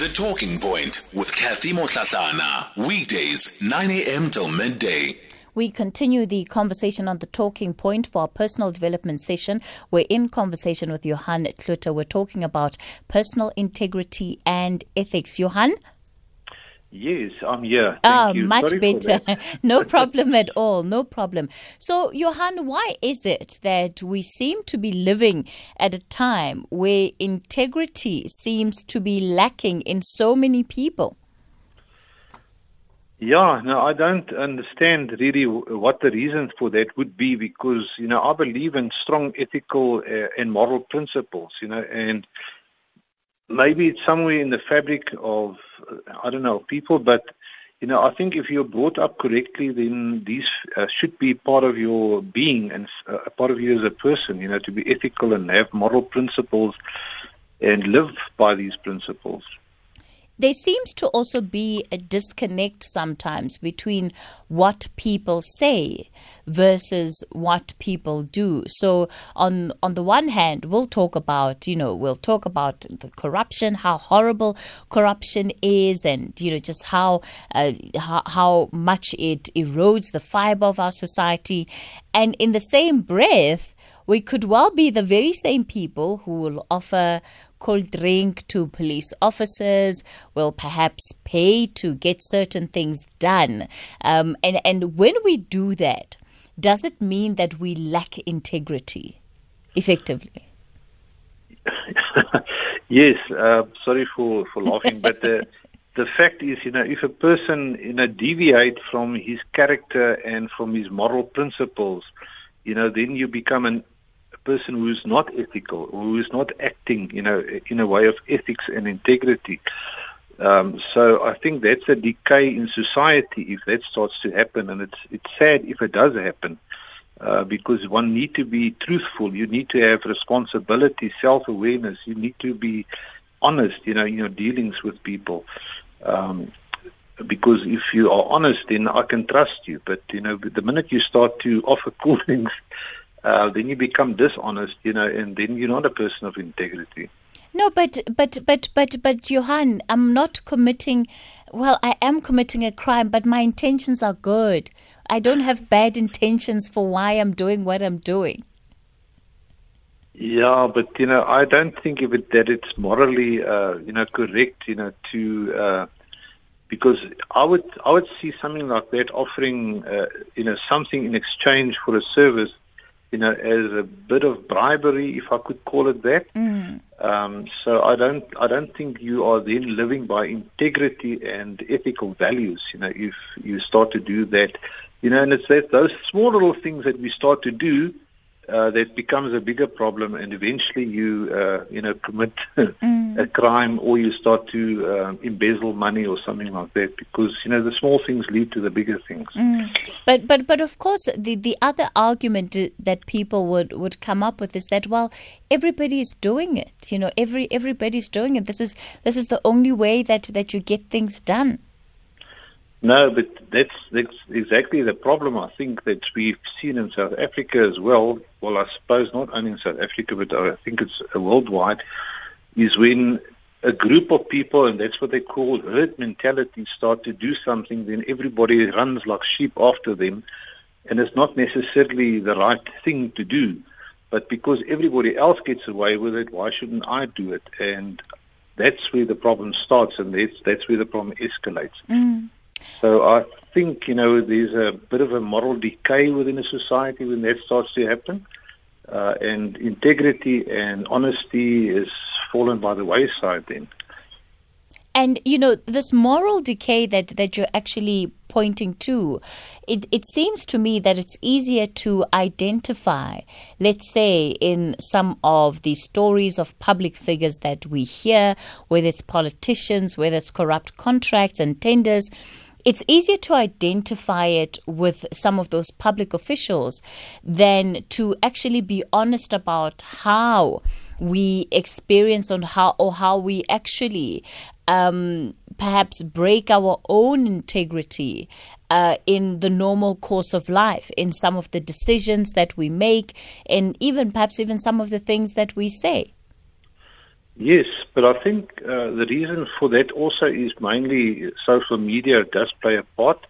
The Talking Point with Kathy Motlatlana. Weekdays, 9 a.m. till midday. We continue the conversation on the talking point for our personal development session. We're in conversation with Johann Cloete. We're talking about personal integrity and ethics. Johann? Yes, I'm here. Thank Ah, you. much Sorry better. no problem at all. No problem. So, Johann, why is it that we seem to be living at a time where integrity seems to be lacking in so many people? Yeah, no, I don't understand really what the reason for that would be because, you know, I believe in strong ethical uh, and moral principles, you know, and maybe it's somewhere in the fabric of, I don't know, people, but, you know, I think if you're brought up correctly, then these uh, should be part of your being and uh, part of you as a person, you know, to be ethical and have moral principles and live by these principles. There seems to also be a disconnect sometimes between what people say versus what people do. So on on the one hand, we'll talk about, you know, we'll talk about the corruption, how horrible corruption is and you know just how uh, how, how much it erodes the fiber of our society and in the same breath we could well be the very same people who will offer cold drink to police officers, will perhaps pay to get certain things done. Um, and, and when we do that, does it mean that we lack integrity effectively? yes, uh, sorry for, for laughing, but the, the fact is, you know, if a person, you know, deviate from his character and from his moral principles, you know, then you become an, person who is not ethical, who is not acting, you know, in a way of ethics and integrity. Um, so I think that's a decay in society if that starts to happen, and it's it's sad if it does happen. Uh, because one need to be truthful. You need to have responsibility, self-awareness. You need to be honest, you know, in your dealings with people. Um, because if you are honest, then I can trust you. But you know, the minute you start to offer cool things, uh, then you become dishonest, you know, and then you're not a person of integrity. No, but but but but but Johann, I'm not committing. Well, I am committing a crime, but my intentions are good. I don't have bad intentions for why I'm doing what I'm doing. Yeah, but you know, I don't think it that it's morally, uh, you know, correct, you know, to uh, because I would I would see something like that offering, uh, you know, something in exchange for a service, you know, as a bit of bribery, if I could call it that. Mm. Um, so I don't I don't think you are then living by integrity and ethical values. You know, if you start to do that, you know, and it's that those small little things that we start to do uh, that becomes a bigger problem, and eventually you uh, you know commit a crime or you start to um, embezzle money or something like that because you know the small things lead to the bigger things. But but but of course, the the other argument uh, that people would would come up with is that well, everybody is doing it. You know, every everybody's doing it. This is this is the only way that that you get things done. No, but that's that's exactly the problem. I think that we've seen in South Africa as well. Well, I suppose not only in South Africa, but I think it's uh, worldwide. Is when a group of people, and that's what they call herd mentality, start to do something, then everybody runs like sheep after them, and it's not necessarily the right thing to do. But because everybody else gets away with it, why shouldn't I do it? And that's where the problem starts, and that's that's where the problem escalates. So I think you know there's a bit of a moral decay within a society when that starts to happen, uh, and integrity and honesty is fallen by the wayside. Then And you know, this moral decay that, that you're actually pointing to, it, it seems to me that it's easier to identify, let's say, in some of the stories of public figures that we hear, whether it's politicians, whether it's corrupt contracts and tenders. It's easier to identify it with some of those public officials than to actually be honest about how we experience on how or how we actually um, perhaps break our own integrity uh, in the normal course of life, in some of the decisions that we make, and even perhaps even some of the things that we say. Yes, but I think uh, the reason for that also is mainly social media does play a part.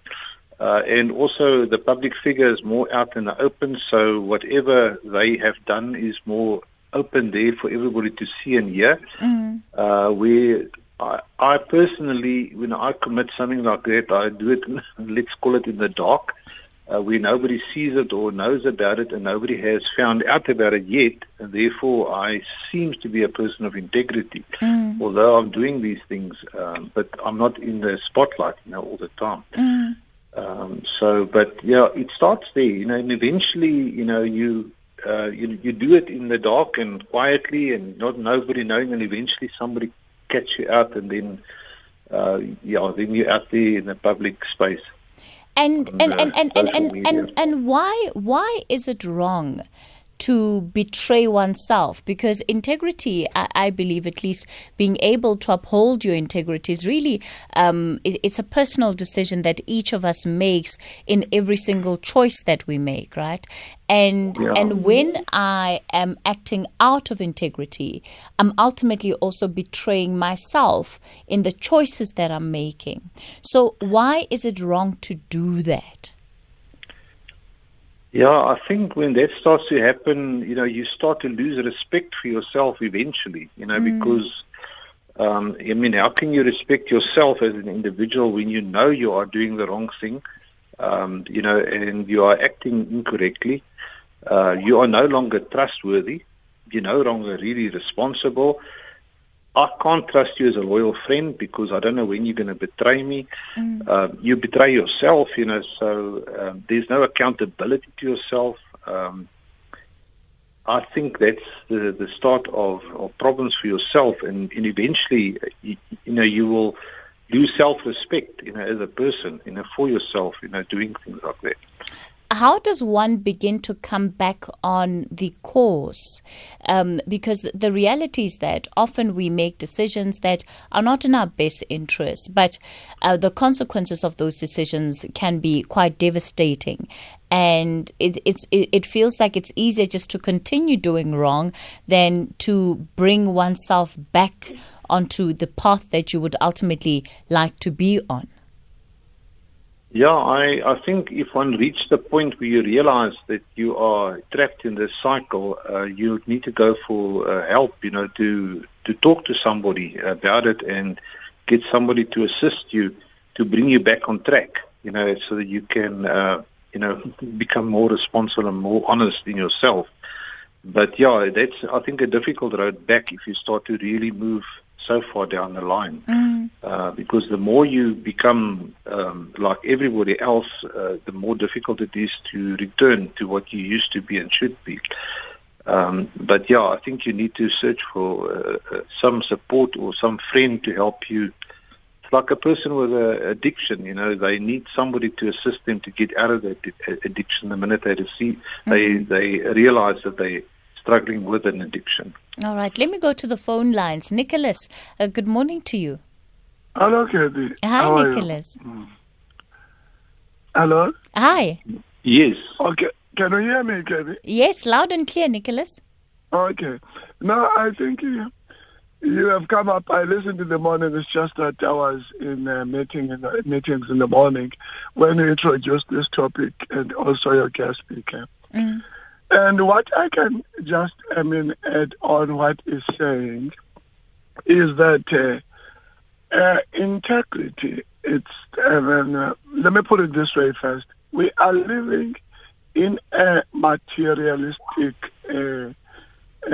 Uh, and also the public figure is more out in the open, so whatever they have done is more open there for everybody to see and hear. Mm. Uh, where I, I personally, when I commit something like that, I do it, let's call it in the dark, uh, where nobody sees it or knows about it and nobody has found out about it yet. And therefore, I seem to be a person of integrity, mm. although I'm doing these things, um, but I'm not in the spotlight, you know, all the time. Mm. Um, so, but yeah, it starts there, you know, and eventually, you know, you uh, you you do it in the dark and quietly, and not nobody knowing, and eventually somebody catch you out, and then uh, yeah, then you're out there in the public space. And and, and, and, and, and, and, and why why is it wrong to betray oneself because integrity, I, I, believe, at least being able to uphold your integrity is really um, it, it's a personal decision that each of us makes in every single choice that we make, right? And yeah. and when I am acting out of integrity, I'm ultimately also betraying myself in the choices that I'm making. So why is it wrong to do that? Yeah, I think when that starts to happen, you know, you start to lose respect for yourself eventually, you know, mm. because, um, I mean, how can you respect yourself as an individual when you know you are doing the wrong thing, um, you know, and you are acting incorrectly? Uh, you are no longer trustworthy. You're no longer really responsible. I can't trust you as a loyal friend because I don't know when you're going to betray me. Mm. Uh, you betray yourself, you know, so um, there's no accountability to yourself. Um, I think that's the, the start of, of problems for yourself, and, and eventually, you, you know, you will lose self-respect, you know, as a person, you know, for yourself, you know, doing things like that how does one begin to come back on the course? Um, because the reality is that often we make decisions that are not in our best interest, but uh, the consequences of those decisions can be quite devastating. And it, it's, it, it feels like it's easier just to continue doing wrong than to bring oneself back onto the path that you would ultimately like to be on. Yeah, I, I think if one reaches the point where you realize that you are trapped in this cycle, uh, you need to go for uh, help, you know, to, to talk to somebody about it and get somebody to assist you to bring you back on track, you know, so that you can, uh, you know, become more responsible and more honest in yourself. But yeah, that's, I think, a difficult road back if you start to really move so far down the line. Mm. Uh, because the more you become um, like everybody else, uh, the more difficult it is to return to what you used to be and should be. Um, but yeah, I think you need to search for uh, uh some support or some friend to help you. It's like a person with an addiction, you know, they need somebody to assist them to get out of that addiction the minute they see, mm-hmm. they, they realize that they're struggling with an addiction. All right, let me go to the phone lines. Nicholas, uh, good morning to you. Hello, Kathy. Hi, How Nicholas. Mm. Hello? Hi. Yes. Okay. Can you hear me, Kathy? Yes, loud and clear, Nicholas. Okay. Now, I think you, you have come up. I listened in the morning. It's just that I was in a meeting in the, meetings in the morning when you introduced this topic and also your guest speaker. Mm. And what I can just, I mean, add on what is saying is that uh, uh, integrity, it's, I mean, uh, let me put it this way first. We are living in a materialistic uh,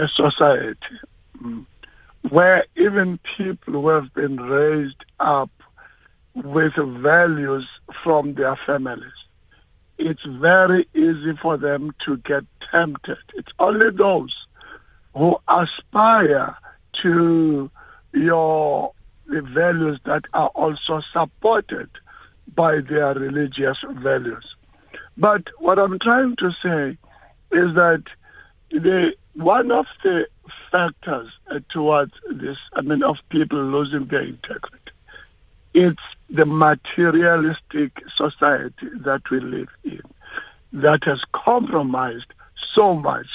society mm, where even people who have been raised up with values from their families it's very easy for them to get tempted. It's only those who aspire to your the values that are also supported by their religious values. But what I'm trying to say is that the one of the factors towards this, I mean, of people losing their integrity, it's the materialistic society that we live in that has compromised so much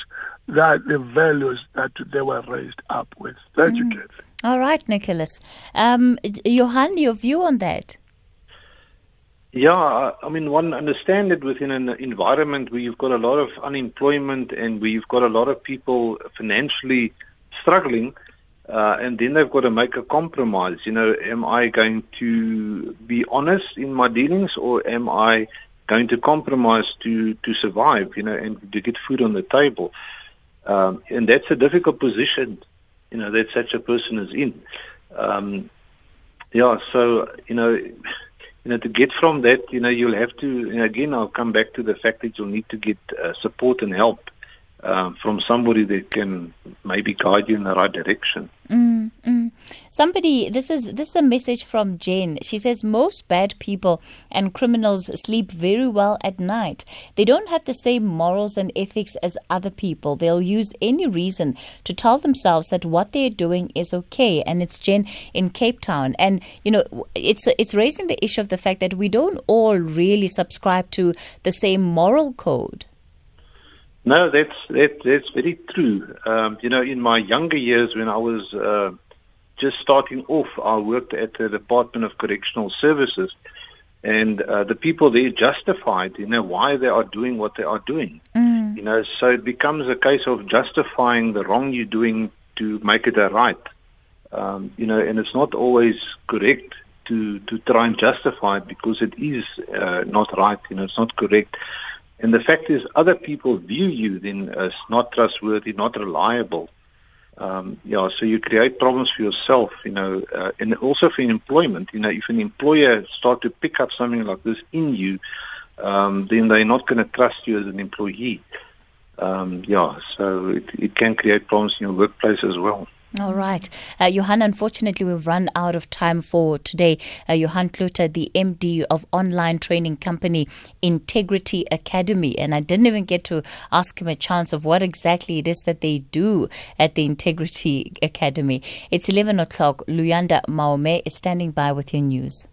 that the values that they were raised up with. Thank you, Kathy. All right, Nicholas. Um, Johann, your view on that? Yeah, I mean, one understand that within an environment where you've got a lot of unemployment and where you've got a lot of people financially struggling, uh, and then they've got to make a compromise. You know, am I going to be honest in my dealings, or am I going to compromise to to survive? You know, and to get food on the table. Um, and that's a difficult position, you know, that such a person is in. Um, yeah, so you know you know, to get from that, you know, you'll have to, again, I'll come back to the fact that you'll need to get uh, support and help um, from somebody that can maybe guide you in the right direction. Mm, mm. Somebody, this is this is a message from Jen. She says most bad people and criminals sleep very well at night. They don't have the same morals and ethics as other people. They'll use any reason to tell themselves that what they're doing is okay. And it's Jen in Cape Town, and you know, it's it's raising the issue of the fact that we don't all really subscribe to the same moral code. No, that's that, that's very true. Um, you know, in my younger years, when I was uh, just starting off, I worked at the Department of Correctional Services, and uh, the people there justified, you know, why they are doing what they are doing. Mm. You know, so it becomes a case of justifying the wrong you're doing to make it a right. Um, you know, and it's not always correct to to try and justify it because it is uh, not right. You know, it's not correct. And the fact is, other people view you then as not trustworthy, not reliable. Um, yeah, so you create problems for yourself, you know, uh, and also for employment. You know, if an employer start to pick up something like this in you, um, then they're not going to trust you as an employee. Um, yeah, so it, it can create problems in your workplace as well. All right. Uh, Johann, unfortunately, we've run out of time for today. Uh, Johann Cloete, the MD of online training company Integrity Academy. And I didn't even get to ask him a chance of what exactly it is that they do at the Integrity Academy. It's 11 o'clock. Luyanda Maome is standing by with your news.